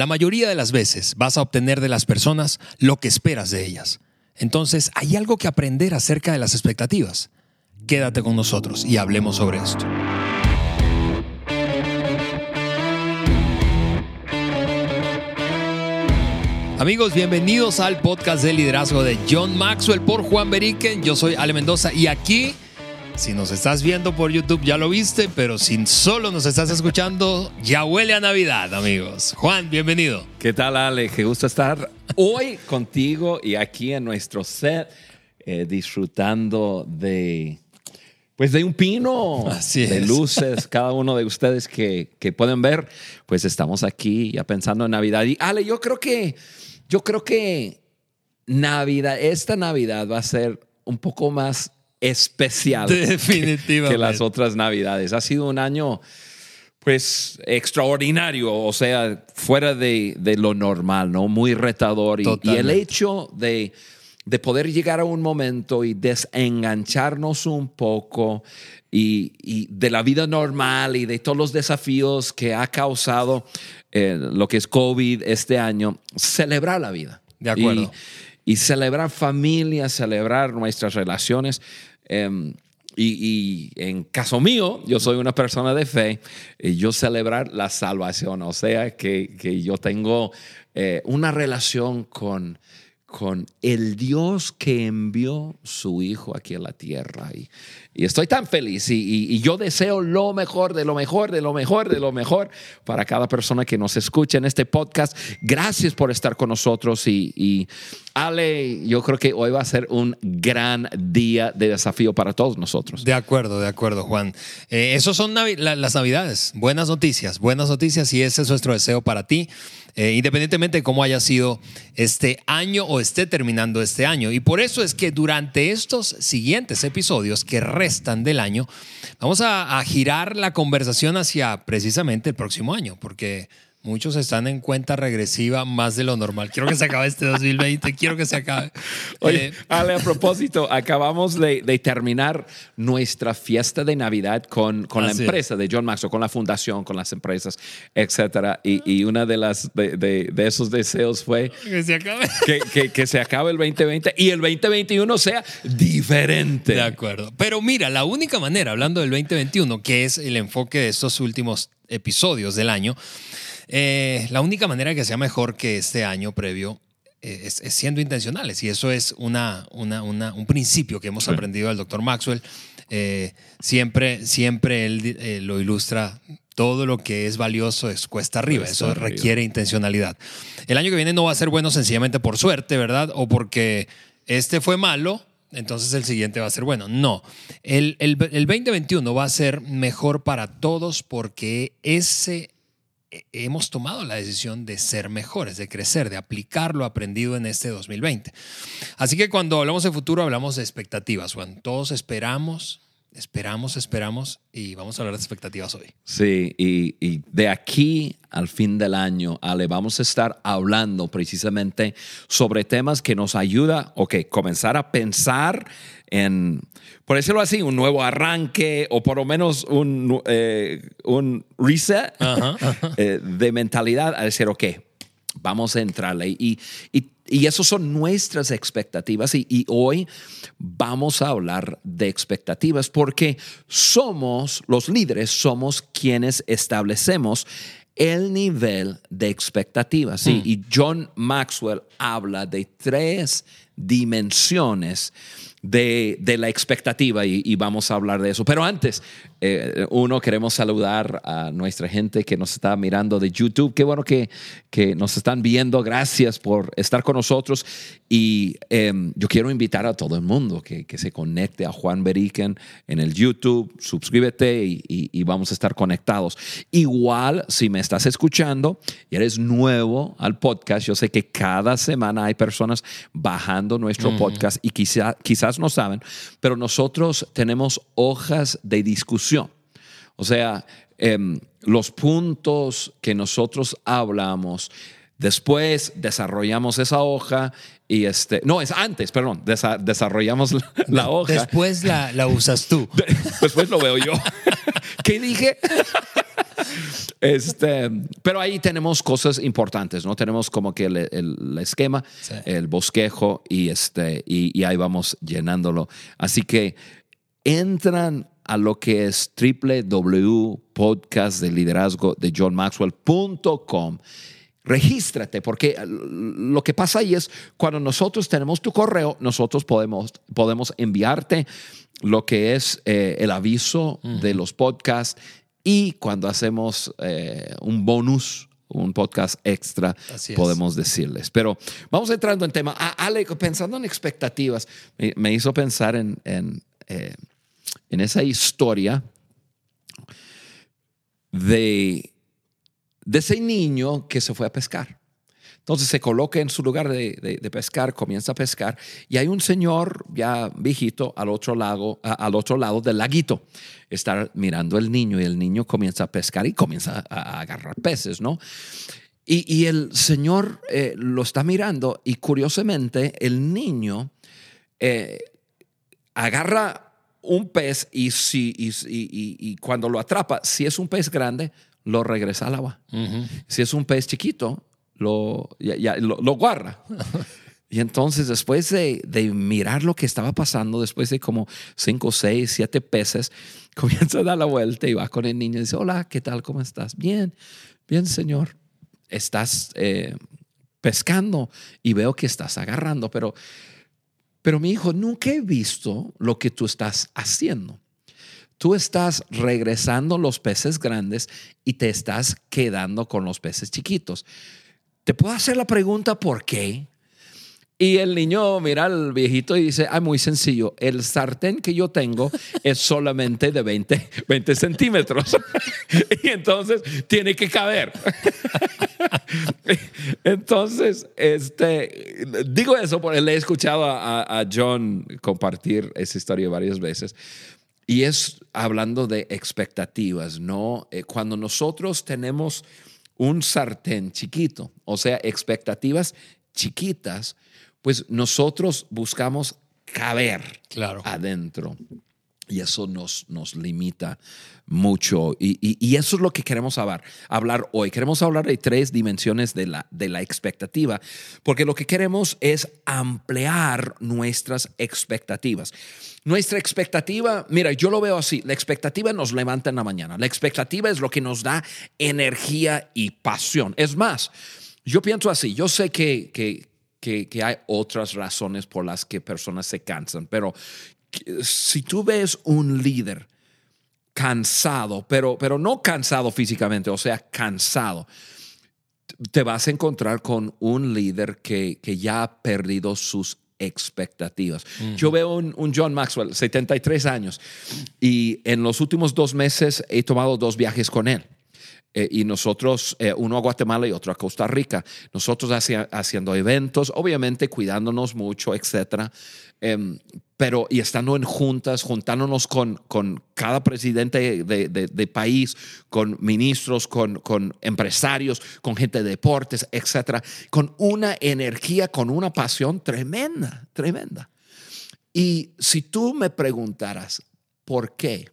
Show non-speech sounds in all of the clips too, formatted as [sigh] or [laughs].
La mayoría de las veces vas a obtener de las personas lo que esperas de ellas. Entonces, hay algo que aprender acerca de las expectativas. Quédate con nosotros y hablemos sobre esto. Amigos, bienvenidos al podcast de liderazgo de John Maxwell por Juan Beriken. Yo soy Ale Mendoza y aquí, si nos estás viendo por YouTube ya lo viste, pero si solo nos estás escuchando, ya huele a Navidad, amigos. Juan, bienvenido. ¿Qué tal, Ale? Qué gusto estar hoy contigo y aquí en nuestro set, eh, disfrutando de pues de un pino, Así de es. luces, cada uno de ustedes que, que pueden ver, pues estamos aquí ya pensando en Navidad. Y Ale, yo creo que, yo creo que Navidad, esta Navidad va a ser un poco más especial Definitivamente. [laughs] que las otras Navidades. Ha sido un año, pues, extraordinario, o sea, fuera de, de lo normal, ¿no? Muy retador. Y, y el hecho de, de poder llegar a un momento y desengancharnos un poco y, y de la vida normal y de todos los desafíos que ha causado eh, lo que es COVID este año, celebrar la vida. De acuerdo. Y, y celebrar familia, celebrar nuestras relaciones. Em, y, en caso mío, yo soy una persona de fe y yo celebrar la salvación, o sea, que, que yo tengo eh, una relación con, con el Dios que envió su Hijo aquí a la tierra. Y, y estoy tan feliz y, y- yo deseo lo mejor, de lo mejor, de lo mejor, de lo mejor para cada persona que nos escucha en este podcast. Gracias por estar con nosotros y, Ale, yo creo que hoy va a ser un gran día de desafío para todos nosotros. De acuerdo, de acuerdo, Juan. Eh, esos son las navidades. Buenas noticias, buenas noticias y ese es nuestro deseo para ti, eh, independientemente de cómo haya sido este año o esté terminando este año. Y por eso es que durante estos siguientes episodios que restan del año, vamos a, a girar la conversación hacia precisamente el próximo año, porque... Muchos están en cuenta regresiva más de lo normal. Quiero que se acabe este 2020, quiero que se acabe. [laughs] Oye, Eh, Ale, a propósito, acabamos de, de terminar nuestra fiesta de Navidad con, con la Así es. empresa de John Maxwell, con la fundación, con las empresas, etcétera. Y, y una de las de, de- de esos deseos fue que se acabe. que, que- que se acabe el 2020 y el 2021 sea diferente. De acuerdo. Pero mira, la única manera, hablando del 2021, que es el enfoque de estos últimos episodios del año, eh, la única manera que sea mejor que este año previo eh, es, es siendo intencionales. Y eso es una, una- una- un principio que hemos aprendido del doctor Maxwell. Eh, siempre, siempre él eh, lo ilustra. Todo lo que es valioso es cuesta arriba. Cuesta eso arriba. requiere intencionalidad. El año que viene no va a ser bueno sencillamente por suerte, ¿verdad? O porque este fue malo, entonces el siguiente va a ser bueno. No, el, el, el 2021 va a ser mejor para todos porque ese hemos tomado la decisión de ser mejores, de crecer, de aplicar lo aprendido en este 2020. Así que cuando hablamos de futuro hablamos de expectativas, Juan. Todos esperamos, esperamos, esperamos y vamos a hablar de expectativas hoy. Sí, y, y de aquí al fin del año, Ale, vamos a estar hablando precisamente sobre temas que nos ayuda, ok, comenzar a pensar en, por decirlo así, un nuevo arranque o por lo menos un, eh, un reset Ajá, [laughs] eh, de mentalidad a decir, ok, vamos a entrarle. Y, y, y eso son nuestras expectativas. Y, y hoy vamos a hablar de expectativas porque somos, los líderes, somos quienes establecemos el nivel de expectativas. Sí, Y John Maxwell habla de tres dimensiones de, de la expectativa y, y vamos a hablar de eso. Pero antes, eh, uno, queremos saludar a nuestra gente que nos está mirando de YouTube. Qué bueno que, que nos están viendo. Gracias por estar con nosotros. Y eh, yo quiero invitar a todo el mundo que, que se conecte a Juan Beriken en el YouTube. Suscríbete y, y- y vamos a estar conectados. Igual, si me estás escuchando y eres nuevo al podcast, yo sé que cada semana hay personas bajando nuestro podcast y quizá, quizás no saben, pero nosotros tenemos hojas de discusión. O sea, em, los puntos que nosotros hablamos, después desarrollamos esa hoja y este, no, es antes, perdón, desa- desarrollamos la, la hoja. Después la, la usas tú. Después lo veo yo. [laughs] ¿Qué dije? Este, pero ahí tenemos cosas importantes, ¿no? Tenemos como que el, el- el esquema, Sí. el bosquejo y, este, y, y ahí vamos llenándolo. Así que entran a lo que es www.podcast de liderazgo de John Maxwell.com. Regístrate, porque lo que pasa ahí es cuando nosotros tenemos tu correo, nosotros podemos, podemos enviarte lo que es eh, el aviso de los podcasts y cuando hacemos eh, un bonus, un podcast extra, Así es. podemos decirles. Pero vamos entrando en tema. Ah, Ale, pensando en expectativas, me, me hizo pensar en, en, eh, en esa historia de, de ese niño que se fue a pescar. Entonces se coloca en su lugar de, de- pescar, comienza a pescar y hay un señor ya viejito al otro, al otro lado del laguito. Está mirando el niño y el niño comienza a pescar y comienza a, a agarrar peces, ¿no? Y, y el señor eh, lo está mirando y curiosamente el niño eh, agarra un pez y, si, y, y- y- y cuando lo atrapa, si es un pez grande, lo regresa al agua. Si es un pez chiquito, lo, ya- ya- lo, lo guarda. [laughs] Y entonces, después de, de mirar lo que estaba pasando, después de como cinco, seis, siete peces, [laughs] comienza a dar la vuelta y va con el niño y dice, hola, ¿qué tal? ¿Cómo estás? Bien, bien, señor. Estás eh, pescando y veo que estás agarrando, pero, pero mi hijo, nunca he visto lo que tú estás haciendo. Tú estás regresando los peces grandes y te estás quedando con los peces chiquitos. ¿Te puedo hacer la pregunta por qué? Y el niño mira al viejito y dice, ah, muy sencillo, el sartén que yo tengo es solamente de 20, 20 centímetros. [laughs] y entonces tiene que caber. [laughs] entonces, este, digo eso porque le he escuchado a, a- John compartir esa historia varias veces. Y es hablando de expectativas, ¿no? Eh, cuando nosotros tenemos un sartén chiquito, o sea, expectativas chiquitas, pues nosotros buscamos caber Claro. adentro. Y eso nos, nos limita mucho. Y, y- y eso es lo que queremos hablar, hablar hoy. Queremos hablar de tres dimensiones de la, de la expectativa, porque lo que queremos es ampliar nuestras expectativas. Nuestra expectativa, mira, yo lo veo así, la expectativa nos levanta en la mañana. La expectativa es lo que nos da energía y pasión. Es más, yo pienso así, yo sé que, que, que, que hay otras razones por las que personas se cansan, pero si tú ves un líder cansado, pero, pero no cansado físicamente, o sea, cansado, te vas a encontrar con un líder que, que ya ha perdido sus expectativas. Yo veo un, un John Maxwell, 73 años, y en los últimos dos meses he tomado dos viajes con él. Eh, y nosotros, eh, uno a Guatemala y otro a Costa Rica, nosotros haciendo eventos, obviamente cuidándonos mucho, etcétera. Em, pero y estando en juntas, juntándonos con, con cada presidente de, de- de país, con ministros, con, con empresarios, con gente de deportes, etcétera, con una energía, con una pasión tremenda, tremenda. Y si tú me preguntaras por qué,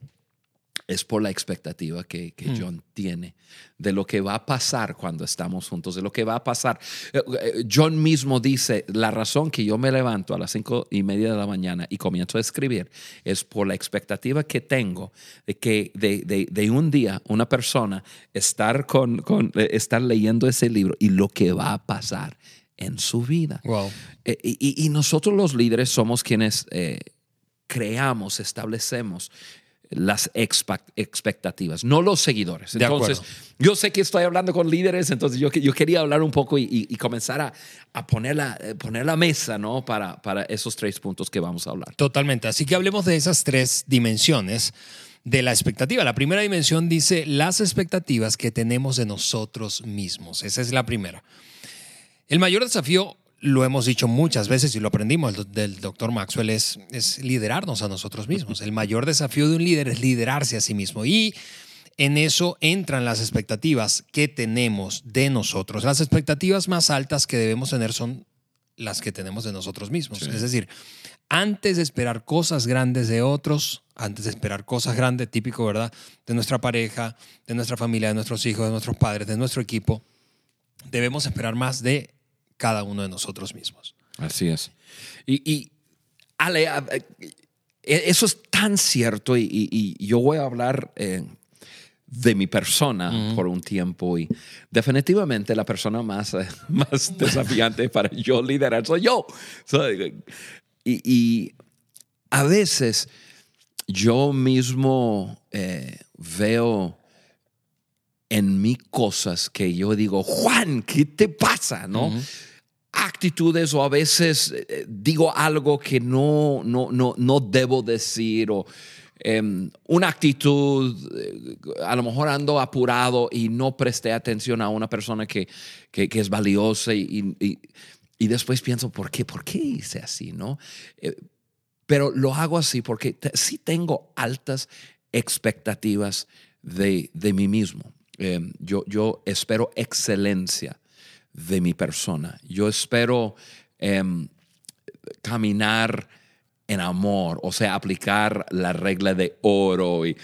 es por la expectativa que, que John tiene de lo que va a pasar cuando estamos juntos, de lo que va a pasar. Eh, eh, John mismo dice, la razón que yo me levanto a las cinco y media de la mañana y comienzo a escribir es por la expectativa que tengo de que de, de- de un día una persona estar, con, con, eh, estar leyendo ese libro y lo que va a pasar en su vida. Wow. Eh, y, y nosotros los líderes somos quienes eh, creamos, establecemos las expectativas, no los seguidores. De Entonces, acuerdo. yo sé que estoy hablando con líderes, entonces yo, yo quería hablar un poco y, y- y comenzar a, a poner, la, eh, poner la mesa ¿no? para, para esos tres puntos que vamos a hablar. Totalmente. Así que hablemos de esas tres dimensiones de la expectativa. La primera dimensión dice las expectativas que tenemos de nosotros mismos. Esa es la primera. El mayor desafío, lo hemos dicho muchas veces y lo aprendimos del, doctor Maxwell, es, es liderarnos a nosotros mismos. El mayor desafío de un líder es liderarse a sí mismo. Y en eso entran las expectativas que tenemos de nosotros. Las expectativas más altas que debemos tener son las que tenemos de nosotros mismos. Es decir, antes de esperar cosas grandes de otros, antes de esperar cosas grandes, típico, ¿verdad? De nuestra pareja, de nuestra familia, de nuestros hijos, de nuestros padres, de nuestro equipo, debemos esperar más de cada uno de nosotros mismos. Así es. Y, Ale, e, eso es tan cierto y, yo voy a hablar eh, de mi persona por un tiempo y definitivamente la persona más, [laughs] más desafiante para yo liderar soy yo. y, a veces yo mismo eh, veo en mí cosas que yo digo, Juan, ¿qué te pasa? ¿No? Actitudes o a veces eh, digo algo que no, no, no, no debo decir o em, una actitud, eh, a lo mejor ando apurado y no presté atención a una persona que, que, es valiosa y, y, después pienso, ¿por qué? ¿Por qué hice así? ¿No? Eh, pero lo hago así porque sí tengo altas expectativas de, de mí mismo. Em, yo, yo espero excelencia de mi persona. Yo espero em, caminar en amor, o sea, aplicar la regla de oro. Y,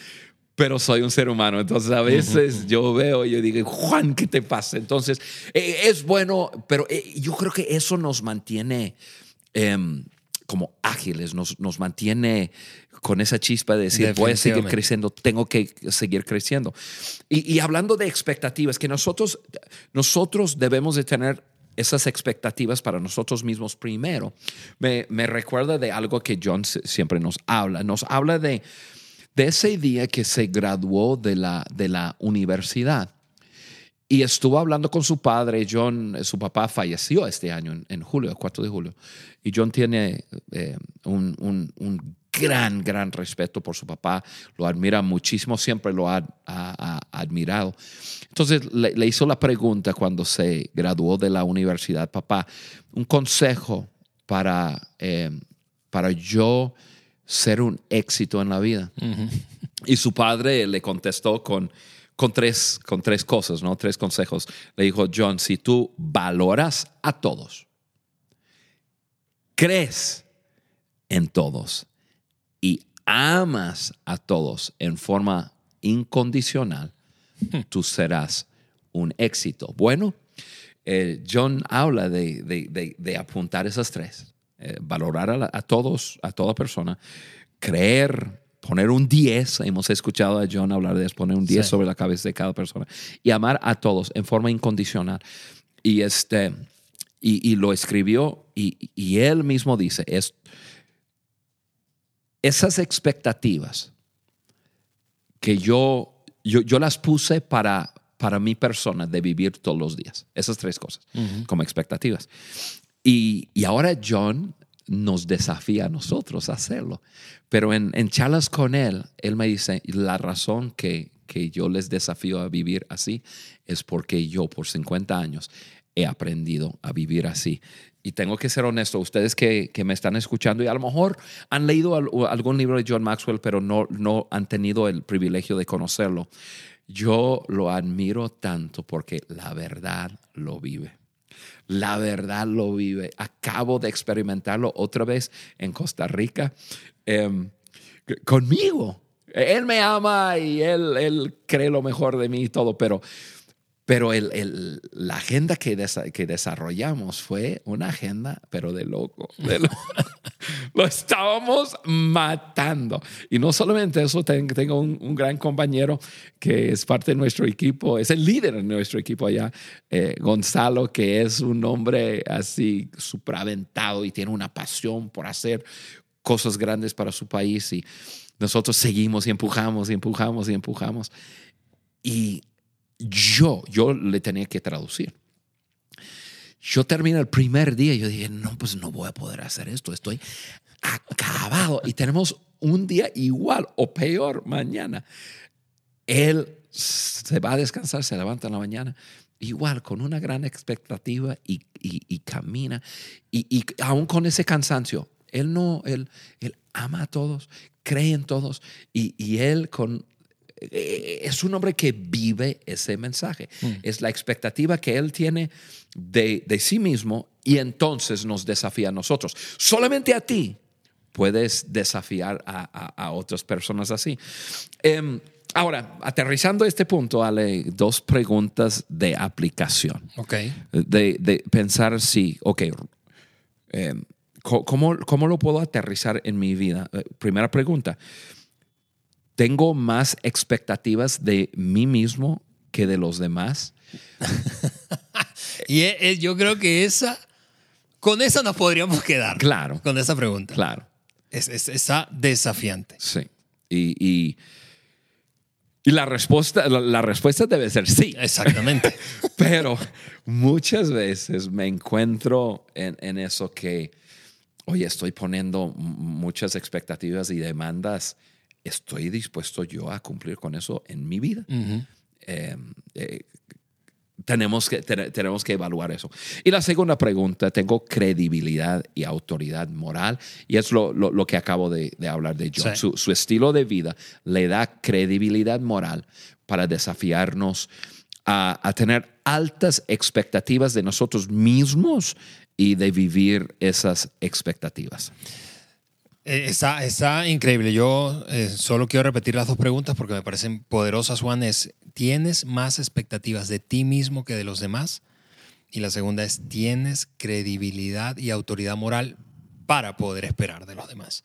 pero soy un ser humano, entonces a veces yo veo y yo digo, Juan, ¿qué te pasa? Entonces, eh, es bueno, pero eh, yo creo que eso nos mantiene em, como ágiles, nos, nos mantiene con esa chispa de decir, voy a seguir creciendo, tengo que seguir creciendo. Y, hablando de expectativas, que nosotros, nosotros debemos de tener esas expectativas para nosotros mismos primero. Me, me, recuerda de algo que John siempre nos habla. Nos habla de, de ese día que se graduó de la, de la universidad. Y estuvo hablando con su padre. John, su papá falleció este año, en, julio, el 4 de julio. Y John tiene eh, un, un, gran, gran respeto por su papá. Lo admira muchísimo, siempre lo ha, admirado. Entonces le, hizo la pregunta cuando se graduó de la universidad, papá, un consejo para, eh, para yo ser un éxito en la vida. Y su padre le contestó con con tres, con tres cosas, ¿no? Tres consejos. Le dijo, John, si tú valoras a todos, crees en todos y amas a todos en forma incondicional, tú serás un éxito. Bueno, eh, John habla de, apuntar esas tres. Eh, valorar a, a, todos, a toda persona, creer poner un 10, hemos escuchado a John hablar de poner un 10 sobre la cabeza de cada persona, y amar a todos en forma incondicional. Y, este, y, lo escribió y, él mismo dice, es, esas expectativas que yo, yo, yo las puse para, para mi persona de vivir todos los días, esas tres cosas, como expectativas. Y, y ahora John nos desafía a nosotros a hacerlo. Pero en, en charlas con él, él me dice, la razón que, que yo les desafío a vivir así es porque yo por 50 años he aprendido a vivir así. Y tengo que ser honesto, ustedes que, que, me están escuchando y a lo mejor han leído algún libro de John Maxwell, pero no, no han tenido el privilegio de conocerlo. Yo lo admiro tanto porque la verdad lo vive la verdad lo vive. Acabo de experimentarlo otra vez en Costa Rica em, conmigo. Él me ama y él, él cree lo mejor de mí y todo, pero pero el, la agenda que, que, desarrollamos fue una agenda, pero de loco. [laughs] lo estábamos matando. Y no solamente eso, tengo un, gran compañero que es parte de nuestro equipo, es el líder de nuestro equipo allá, eh, Gonzalo, que es un hombre así supraventado y tiene una pasión por hacer cosas grandes para su país. Y nosotros seguimos y empujamos y empujamos y empujamos. Y yo, yo le tenía que traducir. Yo terminé el primer día y yo dije, no, pues no voy a poder hacer esto, estoy acabado. Y tenemos un día igual o peor mañana. Él se va a descansar, se levanta en la mañana, igual, con una gran expectativa y, camina. Y, y, aún con ese cansancio, él no, él, él ama a todos, cree en todos y, y él con es un hombre que vive ese mensaje. Mm. Es la expectativa que él tiene de, sí mismo y entonces nos desafía a nosotros. Solamente a ti puedes desafiar a, otras personas así. Em, ahora, aterrizando este punto, Ale, dos preguntas de aplicación. Ok. De, pensar si, ok, em, ¿cómo, ¿cómo, lo puedo aterrizar en mi vida? Eh, primera pregunta, ¿tengo más expectativas de mí mismo que de los demás? [laughs] y e, e, yo creo que esa, con esa nos podríamos quedar. Claro. Con esa pregunta. Claro. Es, está desafiante. Sí. Y, y, la, respuesta, la, respuesta debe ser sí. Exactamente. [laughs] Pero muchas veces me encuentro en, en, eso que, oye, estoy poniendo muchas expectativas y demandas. ¿Estoy dispuesto yo a cumplir con eso en mi vida? tenemos que, tenemos que evaluar eso. Y la segunda pregunta, tengo credibilidad y autoridad moral, y es lo, lo, que acabo de, de, hablar de John. Su, su, estilo de vida le da credibilidad moral para desafiarnos a, a tener altas expectativas de nosotros mismos y de vivir esas expectativas. Eh, está, está increíble. Yo eh, solo quiero repetir las dos preguntas porque me parecen poderosas, Juan. Es, ¿tienes más expectativas de ti mismo que de los demás? Y la segunda es, ¿tienes credibilidad y autoridad moral para poder esperar de los demás?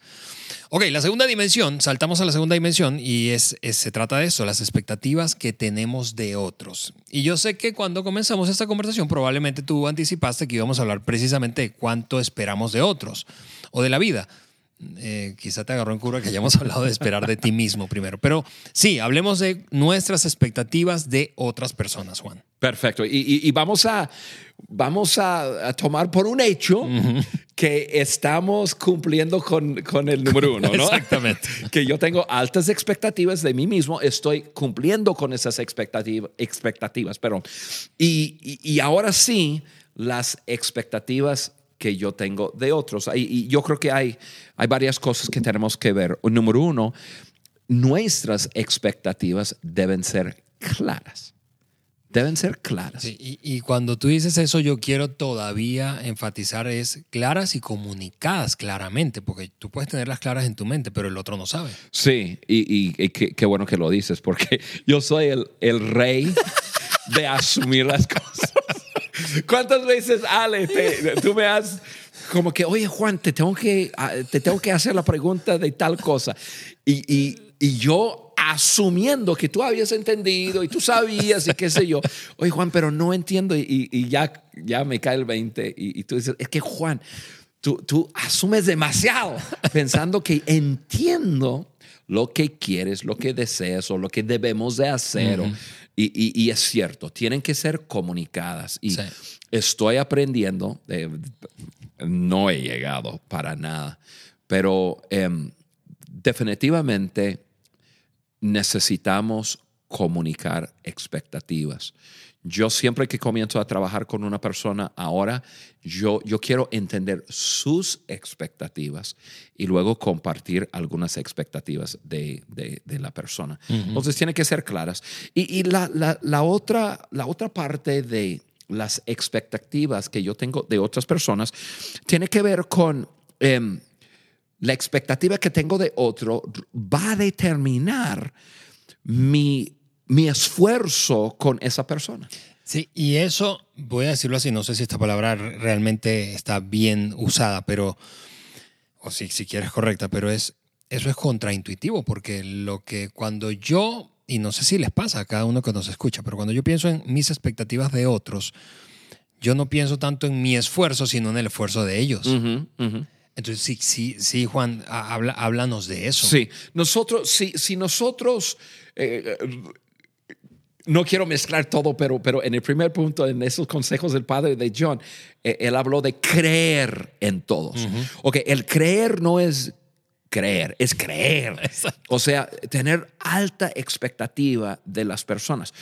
Ok, la segunda dimensión, saltamos a la segunda dimensión y es, se trata de eso, las expectativas que tenemos de otros. Y yo sé que cuando comenzamos esta conversación probablemente tú anticipaste que íbamos a hablar precisamente de cuánto esperamos de otros o de la vida. Eh, quizá te agarró en cura que hayamos [laughs] hablado de esperar de ti mismo primero. Pero sí, hablemos de nuestras expectativas de otras personas, Juan. Perfecto. Y, vamos a, vamos a, tomar por un hecho que estamos cumpliendo con, con el número uno, ¿no? [laughs] Exactamente. [laughs] que yo tengo altas expectativas de mí mismo, estoy cumpliendo con esas expectativas, expectativas perdón. Y, y ahora sí, las expectativas que yo tengo de otros. Y, yo creo que hay, hay varias cosas que tenemos que ver. Número uno, nuestras expectativas deben ser claras. Deben ser claras. y, y, cuando tú dices eso, yo quiero todavía enfatizar es claras y comunicadas claramente, porque tú puedes tenerlas claras en tu mente, pero el otro no sabe. Sí, y, y qué, bueno que lo dices, porque [laughs] yo soy el, el rey de asumir las cosas. ¿Cuántas veces, Ale, [laughs] tú me has como que, oye, Juan, te tengo que, te tengo que hacer la pregunta de tal cosa? Y, y, y yo asumiendo que tú habías entendido y tú sabías y qué sé yo. Oye, Juan, pero no entiendo y, y ya, ya me cae el 20 y, tú dices, es que Juan, tú, tú asumes demasiado pensando que entiendo lo que quieres, lo que deseas o lo que debemos de hacer. Y, es cierto, tienen que ser comunicadas. Y estoy aprendiendo, no he llegado para nada, pero em, definitivamente necesitamos comunicar expectativas. Yo siempre que comienzo a trabajar con una persona ahora, yo, yo quiero entender sus expectativas y luego compartir algunas expectativas de, de, la persona. Entonces, tienen que ser claras. Y, y la, la, la, otra, la otra parte de las expectativas que yo tengo de otras personas tiene que ver con... Em, la expectativa que tengo de otro va a determinar mi mi esfuerzo con esa persona. Sí, y eso, voy a decirlo así, no sé si esta palabra realmente está bien usada, pero, o si, si quieres correcta, pero es, eso es contraintuitivo, porque lo que cuando yo, y no sé si les pasa a cada uno que nos escucha, pero cuando yo pienso en mis expectativas de otros, yo no pienso tanto en mi esfuerzo, sino en el esfuerzo de ellos. Entonces, sí, sí, sí, Juan, habla, háblanos de eso. Sí, nosotros, si, si nosotros eh, no quiero mezclar todo, pero, pero en el primer punto, en esos consejos del padre de John, eh, él habló de creer en todos. Ok, el creer no es creer, es creer. O sea, tener alta expectativa de las personas.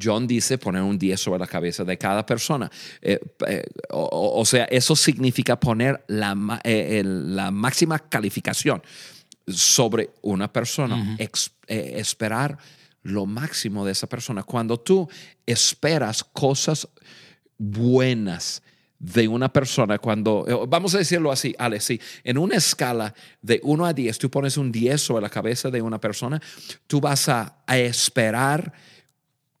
John dice poner un 10 sobre la cabeza de cada persona. Eh, eh, o, sea, eso significa poner la, la máxima calificación sobre una persona, esperar lo máximo de esa persona. Cuando tú esperas cosas buenas de una persona cuando, eh, vamos a decirlo así, Ale, sí, en una escala de 1 a 10, tú pones un 10 sobre la cabeza de una persona, tú vas a, esperar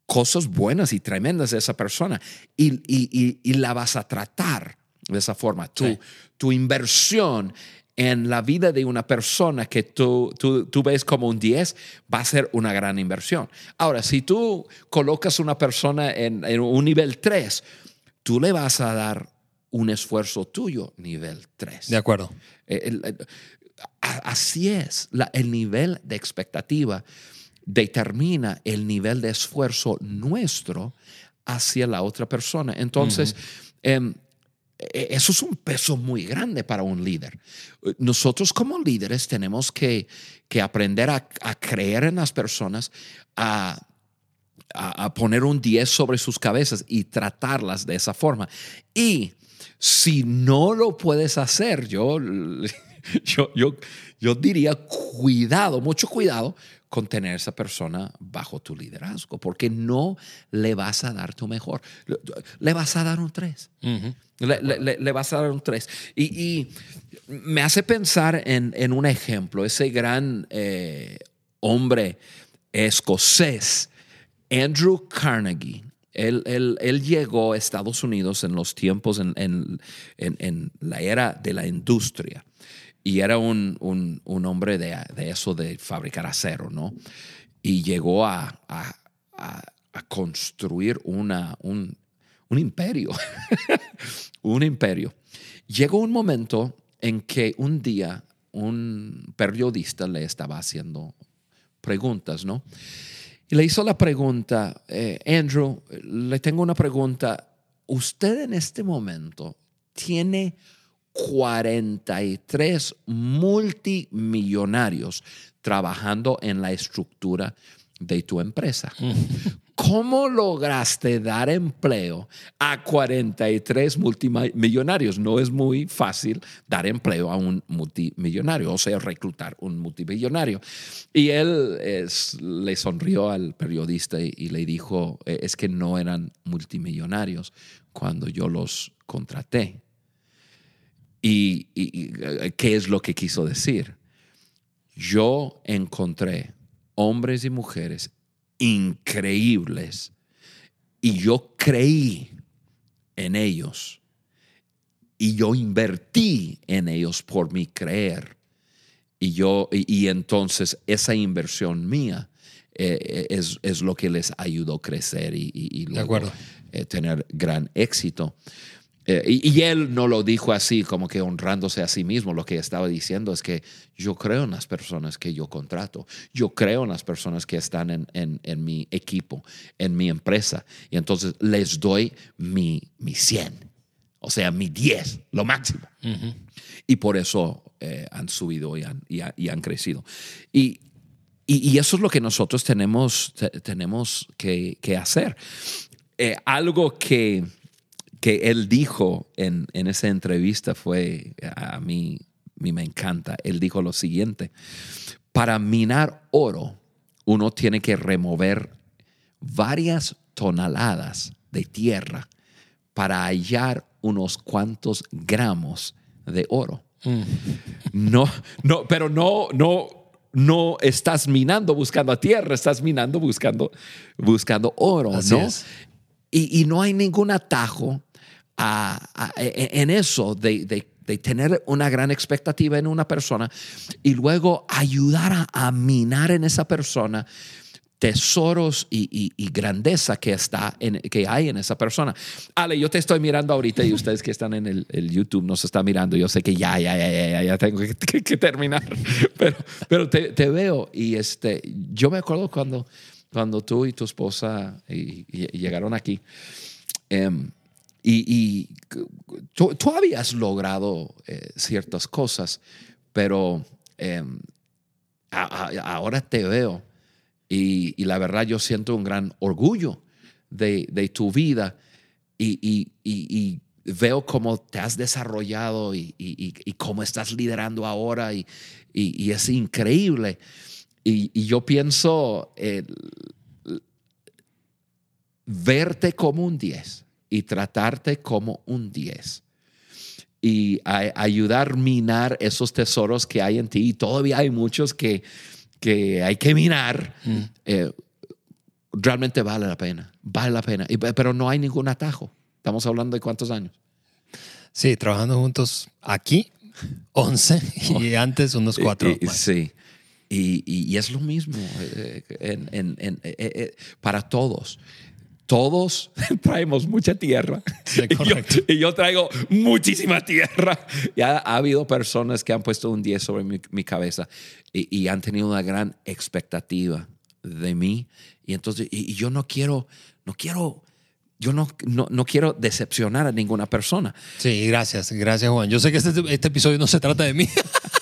cosas buenas y tremendas de esa persona y, la vas a tratar de esa forma. Tu, tu inversión en la vida de una persona que tú, tú, ves como un 10 va a ser una gran inversión. Ahora, si tú colocas una persona en, en un nivel 3, tú le vas a dar un esfuerzo tuyo nivel 3. De acuerdo. Eh, así es, el nivel de expectativa determina el nivel de esfuerzo nuestro hacia la otra persona. Entonces, eso es un peso muy grande para un líder. Nosotros como líderes tenemos que, aprender a, creer en las personas, a, a, poner un 10 sobre sus cabezas y tratarlas de esa forma. Y si no lo puedes hacer, yo, yo, yo, yo diría cuidado, mucho cuidado con tener esa persona bajo tu liderazgo, porque no le vas a dar tu mejor. Le vas a dar un 3. le, vas a dar un 3. Y, me hace pensar en, un ejemplo, ese gran eh, hombre escocés Andrew Carnegie, él, llegó a Estados Unidos en los tiempos, en, la era de la industria, y era un, hombre de, eso de fabricar acero, ¿no? Y llegó a, construir una, un, imperio, [laughs] un imperio. Llegó un momento en que un día un periodista le estaba haciendo preguntas, ¿no? Y le hizo la pregunta, eh, Andrew, le tengo una pregunta. Usted en este momento tiene 43 multimillonarios trabajando en la estructura de tu empresa. [laughs] ¿Cómo lograste dar empleo a 43 multimillonarios? No es muy fácil dar empleo a un multimillonario, o sea, reclutar un multimillonario. Y él le sonrió al periodista y, le dijo, e, es que no eran multimillonarios cuando yo los contraté. Y qué es lo que quiso decir? Yo encontré hombres y mujeres increíbles y yo creí en ellos y yo invertí en ellos por mi creer y yo y, entonces esa inversión mía eh, es, lo que les ayudó a crecer y, y, eh, tener gran éxito. Eh, y, él no lo dijo así, como que honrándose a sí mismo. Lo que estaba diciendo es que yo creo en las personas que yo contrato. Yo creo en las personas que están en, mi equipo, en mi empresa. Y entonces les doy mi, mi 100, o sea, mi 10, lo máximo. Y por eso eh, han subido y han, y, han crecido. Y, y, eso es lo que nosotros tenemos, tenemos que, hacer. Eh, algo que que él dijo en, esa entrevista fue, a mí, me encanta, él dijo lo siguiente, para minar oro uno tiene que remover varias toneladas de tierra para hallar unos cuantos gramos de oro. Mm. No, no, pero no, no, no estás minando buscando a tierra, estás minando buscando, buscando oro, ¿no? Y, y, no hay ningún atajo e, en eso de, tener una gran expectativa en una persona y luego ayudar a, minar en esa persona tesoros y, grandeza que, está en, que hay en esa persona. Ale, yo te estoy mirando ahorita y ustedes que están en el, YouTube nos están mirando. Yo sé que ya, ya, ya, ya, ya tengo que, terminar, [laughs] pero, pero te, veo y este, yo me acuerdo cuando, cuando tú y tu esposa llegaron aquí. Em, y, tú, habías logrado eh, ciertas cosas, pero em, ahora te veo y, la verdad yo siento un gran orgullo de, tu vida y, veo cómo te has desarrollado y, cómo estás liderando ahora y, es increíble. Y, yo pienso eh, verte como un 10 y tratarte como un 10 y ayudar a minar esos tesoros que hay en ti. Y todavía hay muchos que, que hay que minar. Mm. Eh, realmente vale la pena, vale la pena. pero no hay ningún atajo. Estamos hablando de cuántos años. Sí, trabajando juntos aquí, 11 y [laughs] antes unos cuatro. sí, y, es lo mismo eh, eh, para todos todos [laughs] traemos mucha tierra. [laughs] y, yo, traigo muchísima tierra. Ya ha habido personas que han puesto un 10 sobre mi, cabeza y, han tenido una gran expectativa de mí. Y entonces, y, yo no quiero, no quiero, yo no, no, quiero decepcionar a ninguna persona. Sí, gracias, gracias Juan. Yo sé que este, este episodio no se trata de mí.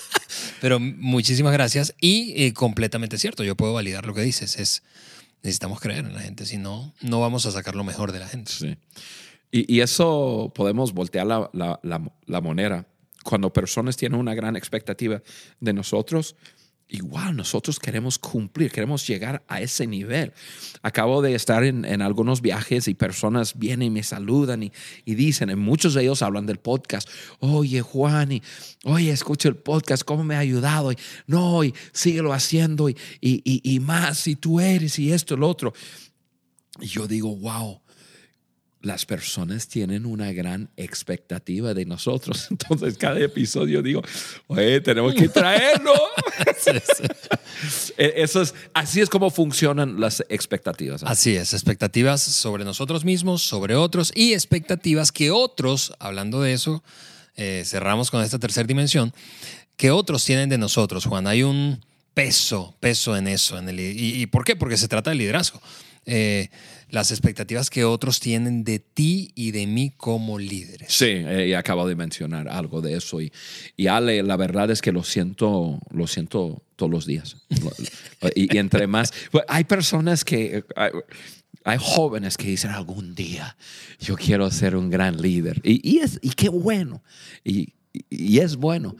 [laughs] Pero muchísimas gracias y eh, completamente cierto, yo puedo validar lo que dices. Es, necesitamos creer en la gente, si no, no vamos a sacar lo mejor de la gente. Sí. Y, y eso podemos voltear la, la, la, moneda. Cuando personas tienen una gran expectativa de nosotros, igual nosotros queremos cumplir, queremos llegar a ese nivel. Acabo de estar en, en algunos viajes y personas vienen y me saludan y, y, dicen, y muchos de ellos hablan del podcast, oye Juan, y, oye, escucho el podcast, ¿cómo me ha ayudado? Y, no, y síguelo haciendo y, y, y más, y tú eres y esto, lo otro. Y yo digo, wow, las personas tienen una gran expectativa de nosotros. [laughs] Entonces, cada episodio digo, oye, tenemos que [laughs] traerlo. [laughs] E, Eso es, así es como funcionan las expectativas. Así es, expectativas sobre nosotros mismos, sobre otros y expectativas que otros, hablando de eso, eh, cerramos con esta tercera dimensión, que otros tienen de nosotros, Juan. Hay un peso, peso en eso. En el, y, ¿Y por qué? Porque se trata de liderazgo. Eh, las expectativas que otros tienen de ti y de mí como líderes. Sí, eh, acabo de mencionar algo de eso y, y Ale, la verdad es que lo siento, lo siento todos los días. y, entre más, pues, hay personas que... Hay, jóvenes que dicen algún día yo quiero ser un gran líder y, y es y qué bueno y, y es bueno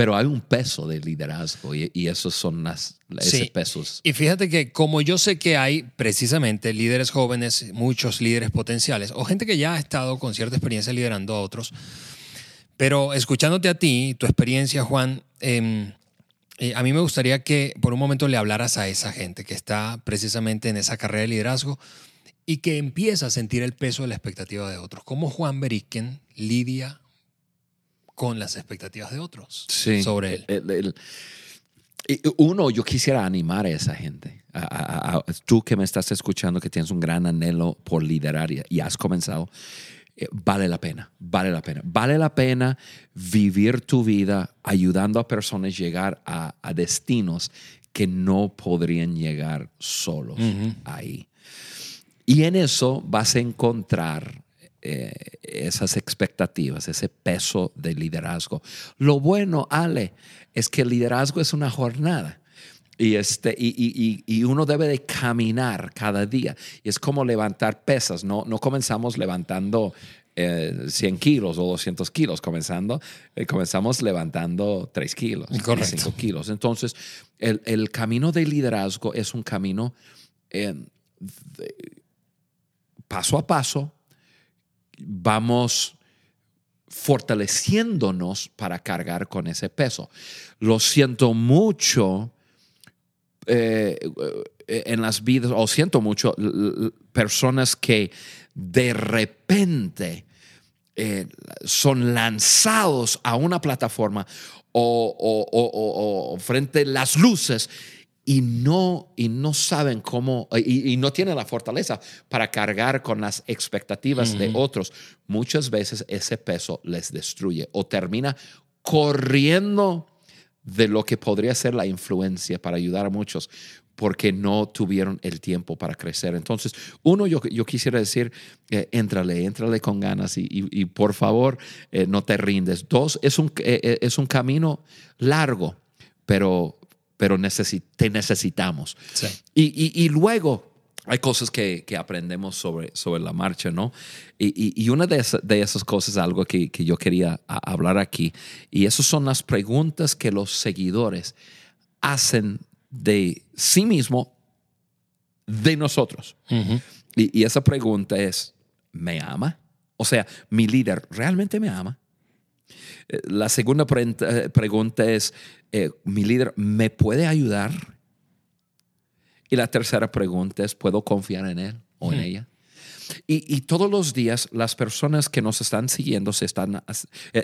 pero hay un peso de liderazgo y, esos son las, esos pesos. Y fíjate que como yo sé que hay precisamente líderes jóvenes, muchos líderes potenciales, o gente que ya ha estado con cierta experiencia liderando a otros, pero escuchándote a ti, tu experiencia, Juan, em, eh, a mí me gustaría que por un momento le hablaras a esa gente que está precisamente en esa carrera de liderazgo y que empieza a sentir el peso de la expectativa de otros. ¿Cómo Juan Beriken lidia con las expectativas de otros sobre él. uno, yo quisiera animar a esa gente. tú que me estás escuchando, que tienes un gran anhelo por liderar y, has comenzado, eh, vale la pena, vale la pena. Vale la pena vivir tu vida ayudando a personas a llegar a, destinos que no podrían llegar solos ahí. Y en eso vas a encontrar eh, esas expectativas, ese peso de liderazgo. Lo bueno, Ale, es que el liderazgo es una jornada. Y, este, y, y, uno debe de caminar cada día. Y es como levantar pesas. No, no comenzamos levantando 100 eh, kilos o 200 kilos. Comenzando, eh, comenzamos levantando 3 kilos, 5 kilos. Entonces, el, el, camino de liderazgo es un camino paso a paso, vamos fortaleciéndonos para cargar con ese peso. Lo siento mucho eh, en las vidas, o siento mucho personas que de repente eh, son lanzados a una plataforma o, o frente a las luces y no, y no saben cómo, y, no tienen la fortaleza para cargar con las expectativas de otros, muchas veces ese peso les destruye o termina corriendo de lo que podría ser la influencia para ayudar a muchos porque no tuvieron el tiempo para crecer. Entonces, uno, yo, yo quisiera decir, eh, éntrale, éntrale con ganas y, por favor, eh, no te rindes. Dos, es un, eh, es un camino largo, pero pero te necesitamos. Y, luego hay cosas que, aprendemos sobre, sobre la marcha, ¿no? Y, una de, de, esas cosas, algo que, yo quería hablar aquí, y esas son las preguntas que los seguidores hacen de sí mismo, de nosotros. y, esa pregunta es, ¿me ama? O sea, mi líder realmente me ama. Eh, la segunda eh, pregunta es, eh, ¿mi líder me puede ayudar? Y la tercera pregunta es, ¿puedo confiar en él o en ella? Y, todos los días las personas que nos están siguiendo se están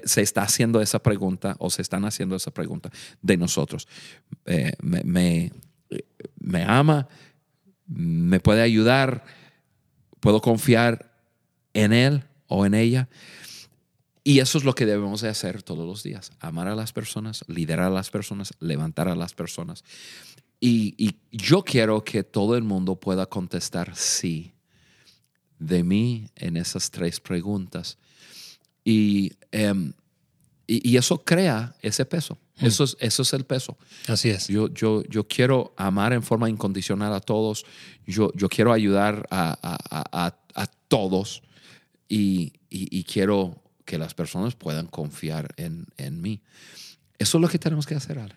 se está haciendo esa pregunta o se están haciendo esa pregunta de nosotros. me, me, ama, me puede ayudar, puedo confiar en él o en ella. Y eso es lo que debemos de hacer todos los días, amar a las personas, liderar a las personas, levantar a las personas. Y, yo quiero que todo el mundo pueda contestar sí de mí en esas tres preguntas. Y, em, y, eso crea ese peso. Hmm. Eso, es, eso es el peso. Así es. Yo, yo, yo quiero amar en forma incondicional a todos. Yo, yo quiero ayudar a, a, a, todos. Y, y, quiero que las personas puedan confiar en, en mí. Eso es lo que tenemos que hacer, Ale.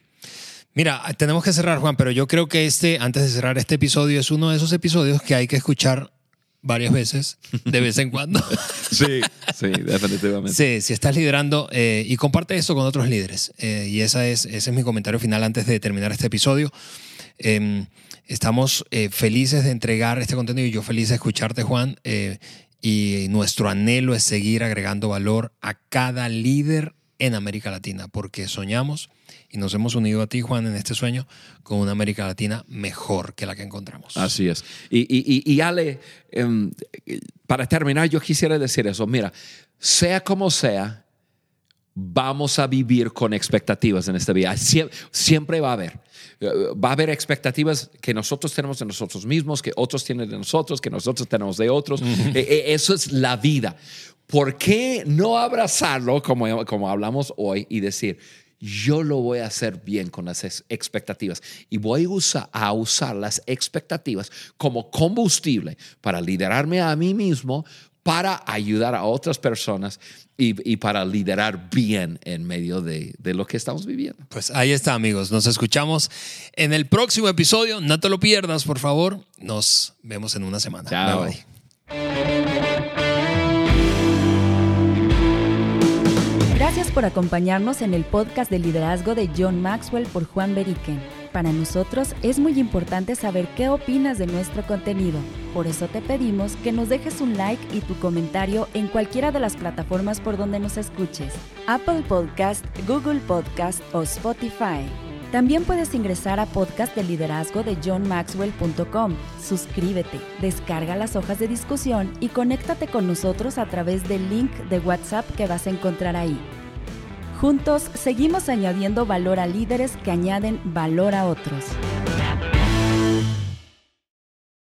Mira, tenemos que cerrar, Juan, pero yo creo que este, antes de cerrar este episodio, es uno de esos episodios que hay que escuchar varias veces, de vez en cuando. [laughs] sí, sí, definitivamente. Sí, si estás liderando eh, y comparte esto con otros líderes. Eh, y esa es, ese es mi comentario final antes de terminar este episodio. Em, estamos eh, felices de entregar este contenido y yo feliz de escucharte, Juan y nuestro anhelo es seguir agregando valor a cada líder en América Latina, porque soñamos y nos hemos unido a ti, Juan, en este sueño con una América Latina mejor que la que encontramos. Así es. Y, y, y, Ale, em, para terminar, yo quisiera decir eso. Mira, sea como sea, vamos a vivir con expectativas en esta vida. siempre va a haber. Va a haber expectativas que nosotros tenemos de nosotros mismos, que otros tienen de nosotros, que nosotros tenemos de otros. E, e, eso es la vida. ¿Por qué no abrazarlo, como, como hablamos hoy, y decir, yo lo voy a hacer bien con las expectativas y voy a usar, a usar las expectativas como combustible para liderarme a mí mismo, para ayudar a otras personas y, para liderar bien en medio de, lo que estamos viviendo. Pues ahí está, amigos. Nos escuchamos en el próximo episodio. No te lo pierdas, por favor. Nos vemos en una semana. Chao. Gracias por acompañarnos en el podcast de liderazgo de John Maxwell por Juan Beriken. Para nosotros es muy importante saber qué opinas de nuestro contenido. Por eso te pedimos que nos dejes un like y tu comentario en cualquiera de las plataformas por donde nos escuches. Apple Podcast, Google Podcast o Spotify. También puedes ingresar a podcast de liderazgo de johnmaxwell.com. Suscríbete, descarga las hojas de discusión y conéctate con nosotros a través del link de WhatsApp que vas a encontrar ahí. Juntos seguimos añadiendo valor a líderes que añaden valor a otros.